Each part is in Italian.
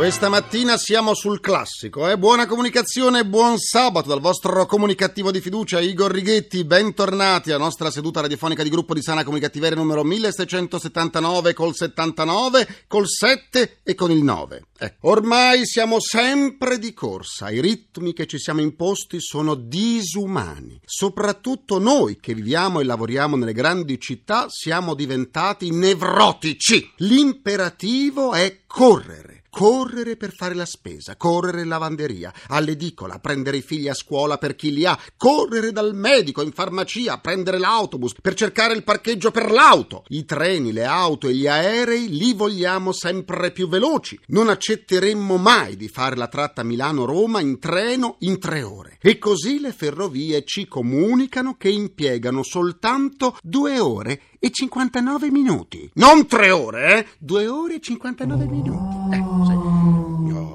Questa mattina siamo sul classico, eh? Buona comunicazione e buon sabato dal vostro comunicativo di fiducia Igor Righetti. Bentornati alla nostra seduta radiofonica di gruppo di sana comunicattiveria numero 1679 col 79, col 7 e con il 9. Eh. Ormai siamo sempre di corsa, i ritmi che ci siamo imposti sono disumani. Soprattutto noi che viviamo e lavoriamo nelle grandi città siamo diventati nevrotici. L'imperativo è correre. Correre per fare la spesa, correre in lavanderia, all'edicola, prendere i figli a scuola per chi li ha, correre dal medico in farmacia, prendere l'autobus per cercare il parcheggio per l'auto. I treni, le auto e gli aerei li vogliamo sempre più veloci. Non accetteremmo mai di fare la tratta Milano-Roma in treno in tre ore. E così le ferrovie ci comunicano che impiegano soltanto due ore e 59 minuti. Non tre ore, eh? Due ore e 59 minuti. Eh.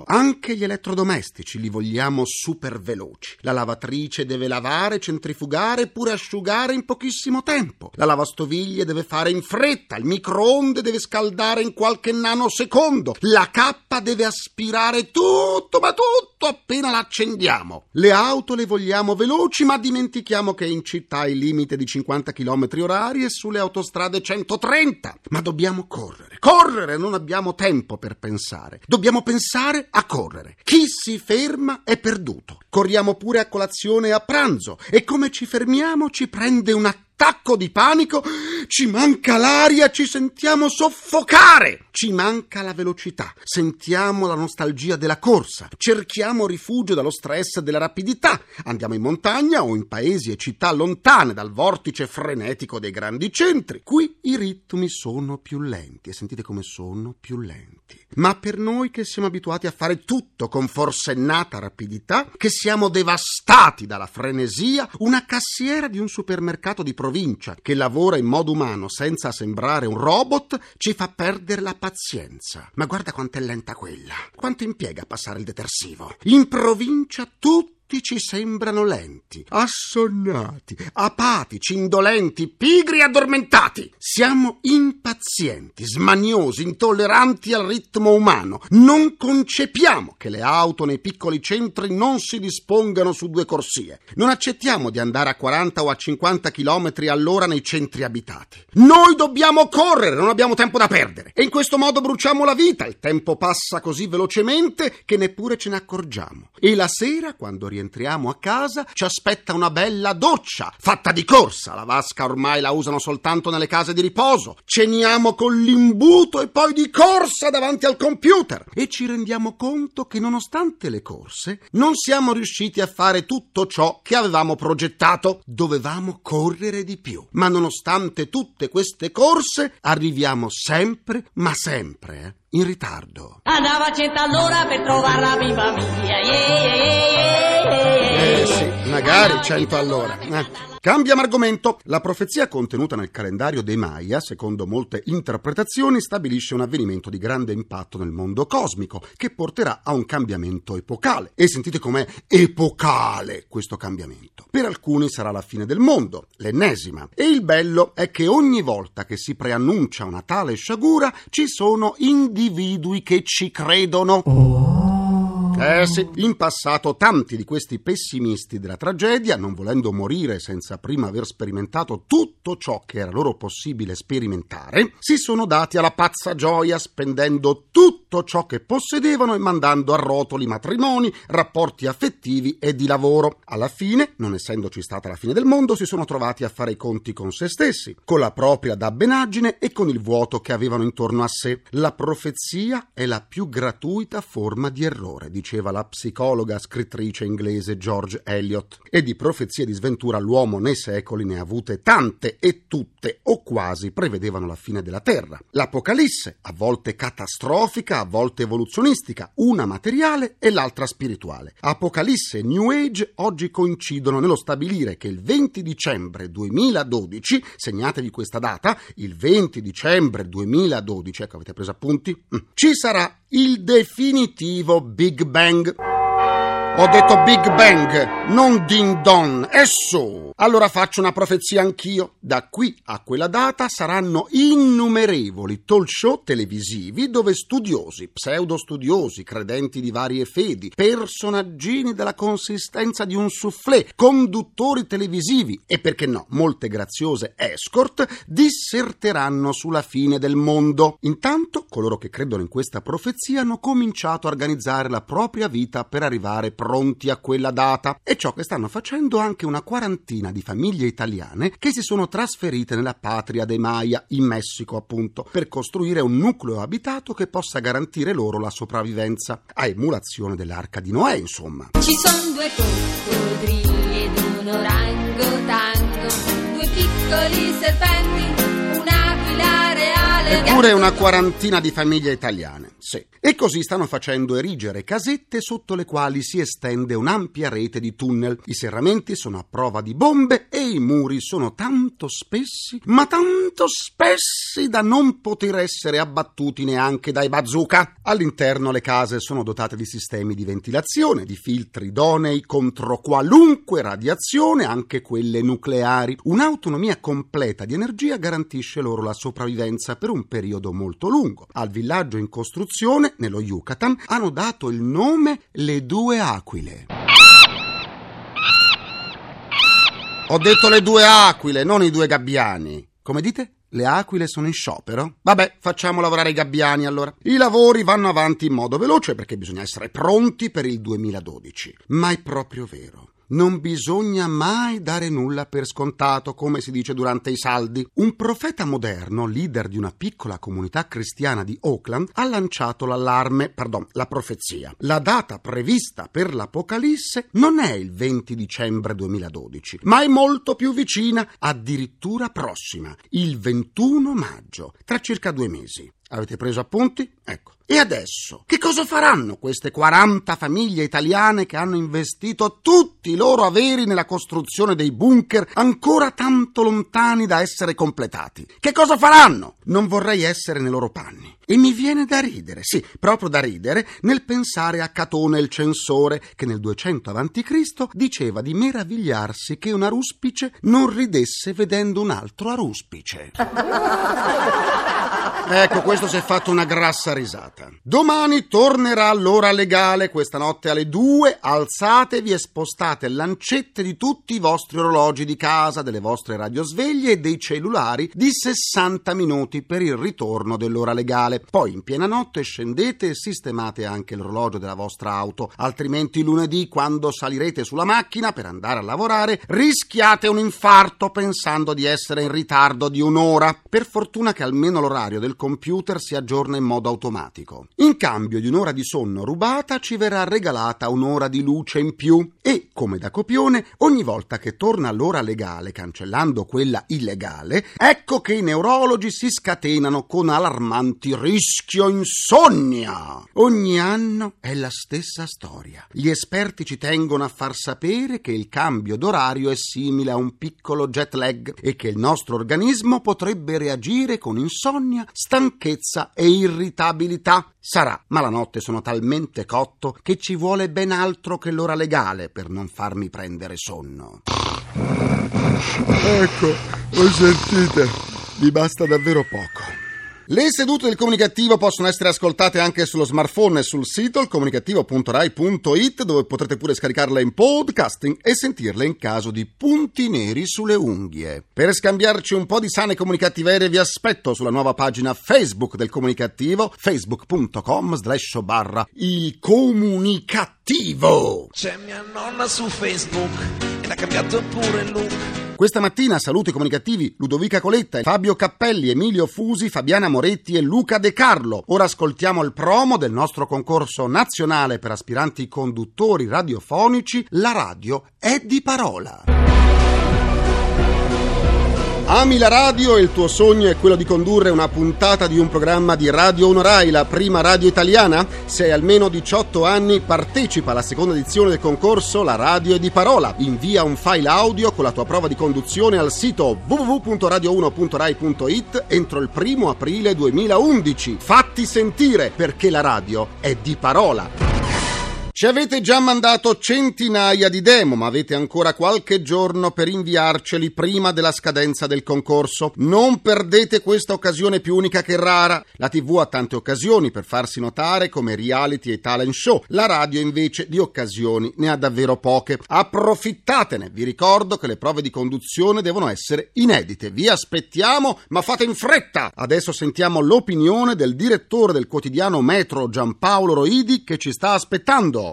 Anche gli elettrodomestici li vogliamo super veloci. La lavatrice deve lavare, centrifugare e pure asciugare in pochissimo tempo. La lavastoviglie deve fare in fretta, il microonde deve scaldare in qualche nanosecondo. La cappa deve aspirare tutto, ma tutto appena l'accendiamo. Le auto le vogliamo veloci, ma dimentichiamo che in città il limite di 50 km orari e sulle autostrade 130. Ma dobbiamo correre, correre, non abbiamo tempo per pensare. Dobbiamo pensare a correre. Chi si ferma è perduto. Corriamo pure a colazione e a pranzo e come ci fermiamo ci prende un attacco di panico, ci manca l'aria, ci sentiamo soffocare. Ci manca la velocità, sentiamo la nostalgia della corsa, cerchiamo rifugio dallo stress della rapidità, andiamo in montagna o in paesi e città lontane dal vortice frenetico dei grandi centri. Qui i ritmi sono più lenti e sentite come sono più lenti. Ma per noi che siamo abituati a fare tutto con forsennata rapidità, che siamo devastati dalla frenesia, una cassiera di un supermercato di provincia che lavora in modo umano senza sembrare un robot ci fa perdere la pazienza. Ma guarda quanto è lenta quella. Quanto impiega a passare il detersivo? In provincia tutti tutti ci sembrano lenti, assonnati, apatici, indolenti, pigri e addormentati. Siamo impazienti, smaniosi, intolleranti al ritmo umano. Non concepiamo che le auto nei piccoli centri non si dispongano su due corsie. Non accettiamo di andare a 40 o a 50 km all'ora nei centri abitati. Noi dobbiamo correre, non abbiamo tempo da perdere. E in questo modo bruciamo la vita. Il tempo passa così velocemente che neppure ce ne accorgiamo. E la sera, quando rientriamo a casa, ci aspetta una bella doccia, fatta di corsa. La vasca ormai la usano soltanto nelle case di riposo. Ceniamo con l'imbuto e poi di corsa davanti al computer. E ci rendiamo conto che nonostante le corse, non siamo riusciti a fare tutto ciò che avevamo progettato. Dovevamo correre di più. Ma nonostante tutte queste corse, arriviamo sempre, ma sempre, eh, in ritardo. Andava a cento all'ora per trovarla viva mia. Yeah, yeah, yeah, yeah. Eh sì, magari cento all'ora. Eh. Cambiamo argomento. La profezia contenuta nel calendario dei Maya, secondo molte interpretazioni, stabilisce un avvenimento di grande impatto nel mondo cosmico che porterà a un cambiamento epocale. E sentite com'è epocale questo cambiamento. Per alcuni sarà la fine del mondo, l'ennesima. E il bello è che ogni volta che si preannuncia una tale sciagura ci sono individui che ci credono. Oh. Eh sì, in passato tanti di questi pessimisti della tragedia, non volendo morire senza prima aver sperimentato tutto ciò che era loro possibile sperimentare, si sono dati alla pazza gioia spendendo tutto ciò che possedevano e mandando a rotoli matrimoni, rapporti affettivi e di lavoro. Alla fine, non essendoci stata la fine del mondo, si sono trovati a fare i conti con se stessi, con la propria dabbenaggine e con il vuoto che avevano intorno a sé. La profezia è la più gratuita forma di errore, diceva la psicologa scrittrice inglese George Eliot. E di profezie di sventura l'uomo nei secoli ne ha avute tante e tutte o quasi prevedevano la fine della terra. L'Apocalisse, a volte catastrofica, scientifica, a volte evoluzionistica, una materiale e l'altra spirituale. Apocalisse e New Age oggi coincidono nello stabilire che il 20 dicembre 2012, segnatevi questa data, il 20 dicembre 2012, ecco avete preso appunti, mm, ci sarà il definitivo Big Bang. Ho detto Big Bang, non Ding Don, e su! Allora faccio una profezia anch'io. Da qui a quella data saranno innumerevoli talk show televisivi dove studiosi, pseudo-studiosi, credenti di varie fedi, personaggini della consistenza di un soufflé, conduttori televisivi e perché no, molte graziose escort disserteranno sulla fine del mondo. Intanto, coloro che credono in questa profezia hanno cominciato a organizzare la propria vita per arrivare pronti a quella data e ciò che stanno facendo anche una quarantina di famiglie italiane che si sono trasferite nella patria dei Maya, in Messico appunto, per costruire un nucleo abitato che possa garantire loro la sopravvivenza, a emulazione dell'arca di Noè, insomma. Ci sono due coccodrilli ed un orangotango, due piccoli serpenti. Eppure una quarantina di famiglie italiane, sì. E così stanno facendo erigere casette sotto le quali si estende un'ampia rete di tunnel. I serramenti sono a prova di bombe e i muri sono tanto spessi, ma tanto spessi da non poter essere abbattuti neanche dai bazooka. All'interno le case sono dotate di sistemi di ventilazione, di filtri idonei contro qualunque radiazione, anche quelle nucleari. Un'autonomia completa di energia garantisce loro la sopravvivenza per un periodo molto lungo. Al villaggio in costruzione nello Yucatan, hanno dato il nome Le Due Aquile. Ho detto le due aquile, non i due gabbiani. Come dite? Le aquile sono in sciopero? Vabbè, facciamo lavorare i gabbiani allora. I lavori vanno avanti in modo veloce perché bisogna essere pronti per il 2012. Ma è proprio vero. Non bisogna mai dare nulla per scontato, come si dice durante i saldi. Un profeta moderno, leader di una piccola comunità cristiana di Oakland, ha lanciato l'allarme, pardon, la profezia. La data prevista per l'Apocalisse non è il 20 dicembre 2012, ma è molto più vicina, addirittura prossima, il 21 maggio, tra circa due mesi. Avete preso appunti? Ecco. E adesso? Che cosa faranno queste 40 famiglie italiane che hanno investito tutti i loro averi nella costruzione dei bunker ancora tanto lontani da essere completati? Che cosa faranno? Non vorrei essere nei loro panni. E mi viene da ridere, sì, proprio da ridere, nel pensare a Catone il censore, che nel 200 a.C. diceva di meravigliarsi che una ruspice non ridesse vedendo un altro aruspice. Ecco, questo si è fatto una grassa risata. Domani tornerà l'ora legale, questa notte alle 2. Alzatevi e spostate lancette di tutti i vostri orologi di casa, delle vostre radiosveglie e dei cellulari di 60 minuti per il ritorno dell'ora legale. Poi in piena notte scendete e sistemate anche l'orologio della vostra auto, altrimenti lunedì, quando salirete sulla macchina per andare a lavorare, rischiate un infarto pensando di essere in ritardo di un'ora. Per fortuna che almeno l'orario del computer si aggiorna in modo automatico. In cambio di un'ora di sonno rubata ci verrà regalata un'ora di luce in più e, come da copione, ogni volta che torna l'ora legale cancellando quella illegale, ecco che i neurologi si scatenano con allarmanti rischio insonnia. Ogni anno è la stessa storia. Gli esperti ci tengono a far sapere che il cambio d'orario è simile a un piccolo jet lag e che il nostro organismo potrebbe reagire con insonnia, stanchezza e irritabilità. Sarà, ma la notte sono talmente cotto che ci vuole ben altro che l'ora legale per non farmi prendere sonno. Ecco, voi sentite, mi basta davvero poco. Le sedute del comunicativo possono essere ascoltate anche sullo smartphone e sul sito ilcomunicativo.rai.it dove potrete pure scaricarle in podcasting e sentirle in caso di punti neri sulle unghie. Per scambiarci un po' di sane comunicativerie vi aspetto sulla nuova pagina Facebook del comunicativo facebook.com slash barra il comunicativo. C'è mia nonna su Facebook ed ha cambiato pure il look. Questa mattina saluti comunicativi Ludovica Coletta, Fabio Cappelli, Emilio Fusi, Fabiana Moretti e Luca De Carlo. Ora ascoltiamo il promo del nostro concorso nazionale per aspiranti conduttori radiofonici La radio è di parola. Ami la radio e il tuo sogno è quello di condurre una puntata di un programma di Radio 1 Rai, la prima radio italiana? Se hai almeno 18 anni, partecipa alla seconda edizione del concorso La radio è di parola. Invia un file audio con la tua prova di conduzione al sito www.radio1.rai.it entro il primo aprile 2011. Fatti sentire perché la radio è di parola. Ci avete già mandato centinaia di demo, ma avete ancora qualche giorno per inviarceli prima della scadenza del concorso. Non perdete questa occasione più unica che rara. La TV ha tante occasioni per farsi notare come reality e talent show. La radio invece di occasioni ne ha davvero poche. Approfittatene. Vi ricordo che le prove di conduzione devono essere inedite. Vi aspettiamo, ma fate in fretta. Adesso sentiamo l'opinione del direttore del quotidiano Metro Giampaolo Roidi che ci sta aspettando.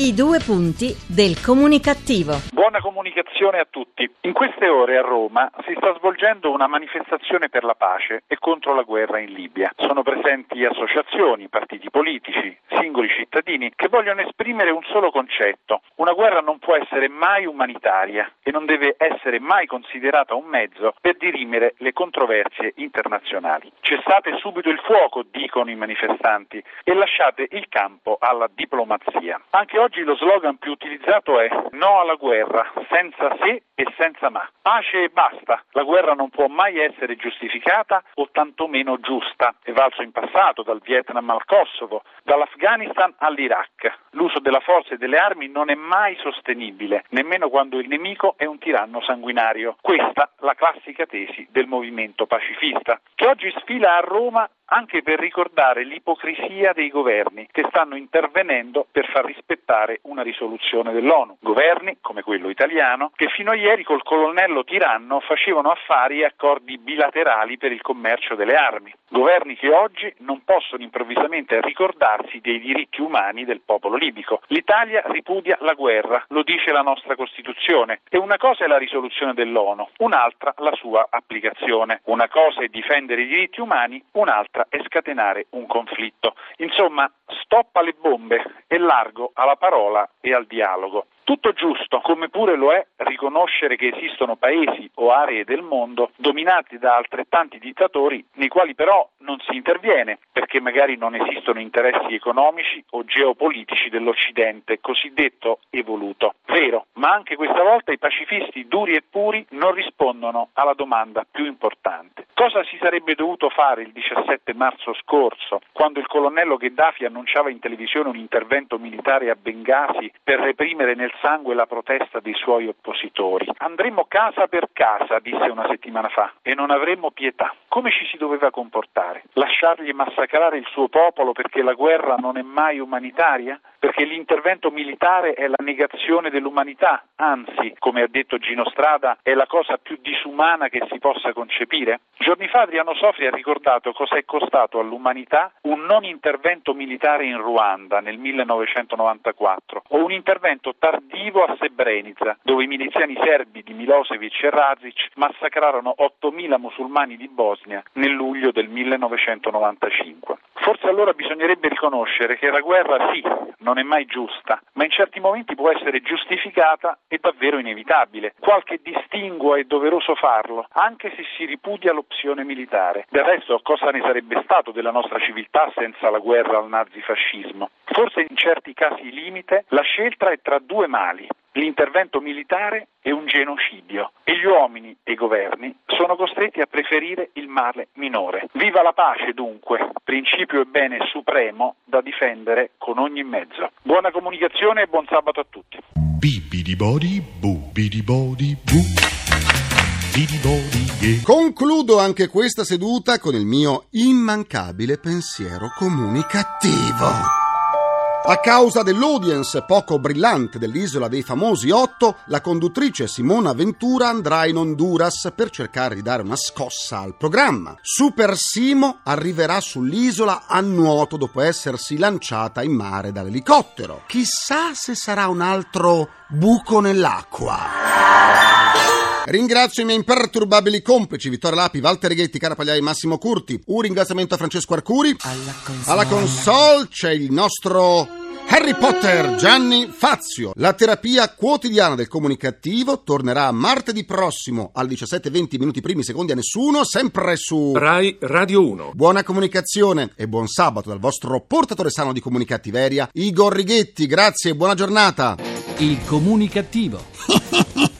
I due punti del comunicativo. Buona comunicazione a tutti. In queste ore a Roma si sta svolgendo una manifestazione per la pace e contro la guerra in Libia. Sono presenti associazioni, partiti politici, singoli cittadini che vogliono esprimere un solo concetto. Una guerra non può essere mai umanitaria e non deve essere mai considerata un mezzo per dirimere le controversie internazionali. Cessate subito il fuoco, dicono i manifestanti, e lasciate il campo alla diplomazia. Anche oggi Oggi lo slogan più utilizzato è no alla guerra, senza se e senza ma. Pace e basta. La guerra non può mai essere giustificata o tantomeno giusta. È valso in passato dal Vietnam al Kosovo, dall'Afghanistan all'Iraq. L'uso della forza e delle armi non è mai sostenibile, nemmeno quando il nemico è un tiranno sanguinario. Questa la classica tesi del movimento pacifista, che oggi sfila a Roma anche per ricordare l'ipocrisia dei governi che stanno intervenendo per far rispettare una risoluzione dell'ONU. Governi, come quello italiano, che fino a ieri col colonnello tiranno facevano affari e accordi bilaterali per il commercio delle armi. Governi che oggi non possono improvvisamente ricordarsi dei diritti umani del popolo libico. L'Italia ripudia la guerra, lo dice la nostra Costituzione, e una cosa è la risoluzione dell'ONU, un'altra la sua applicazione. Una cosa è difendere i diritti umani, un'altra e scatenare un conflitto. Insomma, stop alle bombe e largo alla parola e al dialogo. Tutto giusto, come pure lo è riconoscere che esistono paesi o aree del mondo dominati da altrettanti dittatori nei quali però non si interviene perché magari non esistono interessi economici o geopolitici dell'Occidente cosiddetto evoluto. Vero, ma anche questa volta i pacifisti duri e puri non rispondono alla domanda più importante. Cosa si sarebbe dovuto fare il 17 marzo scorso, quando il colonnello Gheddafi annunciava in televisione un intervento militare a Bengasi per reprimere nel sangue la protesta dei suoi oppositori. Andremo casa per casa, disse una settimana fa, e non avremmo pietà. Come ci si doveva comportare? Lasciargli massacrare il suo popolo perché la guerra non è mai umanitaria? Perché l'intervento militare è la negazione dell'umanità, anzi, come ha detto Gino Strada, è la cosa più disumana che si possa concepire? Giorni fa Adriano Sofri ha ricordato cosa è costato all'umanità un non intervento militare in Ruanda nel 1994 o un intervento tardivo a Srebrenica, dove i miliziani serbi di Milosevic e Razic massacrarono 8.000 musulmani di Bosnia nel luglio del 1995. Forse allora bisognerebbe riconoscere che la guerra sì, non è mai giusta, ma in certi momenti può essere giustificata e davvero inevitabile. Qualche distinguo è doveroso farlo, anche se si ripudia l'opzione militare. Del resto cosa ne sarebbe stato della nostra civiltà senza la guerra al nazifascismo? Forse in certi casi limite la scelta è tra due mali, l'intervento militare è un genocidio e gli uomini e i governi sono costretti a preferire il male minore. Viva la pace dunque, principio e bene supremo da difendere con ogni mezzo. Buona comunicazione e buon sabato a tutti. Concludo anche questa seduta con il mio immancabile pensiero comunicativo. A causa dell'audience poco brillante dell'isola dei famosi otto, la conduttrice Simona Ventura andrà in Honduras per cercare di dare una scossa al programma. Super Simo arriverà sull'isola a nuoto dopo essersi lanciata in mare dall'elicottero. Chissà se sarà un altro buco nell'acqua. Ringrazio i miei imperturbabili complici Vittorio Lapi, Walter Righetti, Cara Pagliai e Massimo Curti. Un ringraziamento a Francesco Arcuri. Alla console. Alla console c'è il nostro Harry Potter, Gianni Fazio. La terapia quotidiana del comunicativo tornerà martedì prossimo alle 17.20 minuti primi secondi a nessuno, sempre su Rai Radio 1. Buona comunicazione e buon sabato dal vostro portatore sano di comunicattiveria, Igor Righetti. Grazie e buona giornata. Il comunicativo.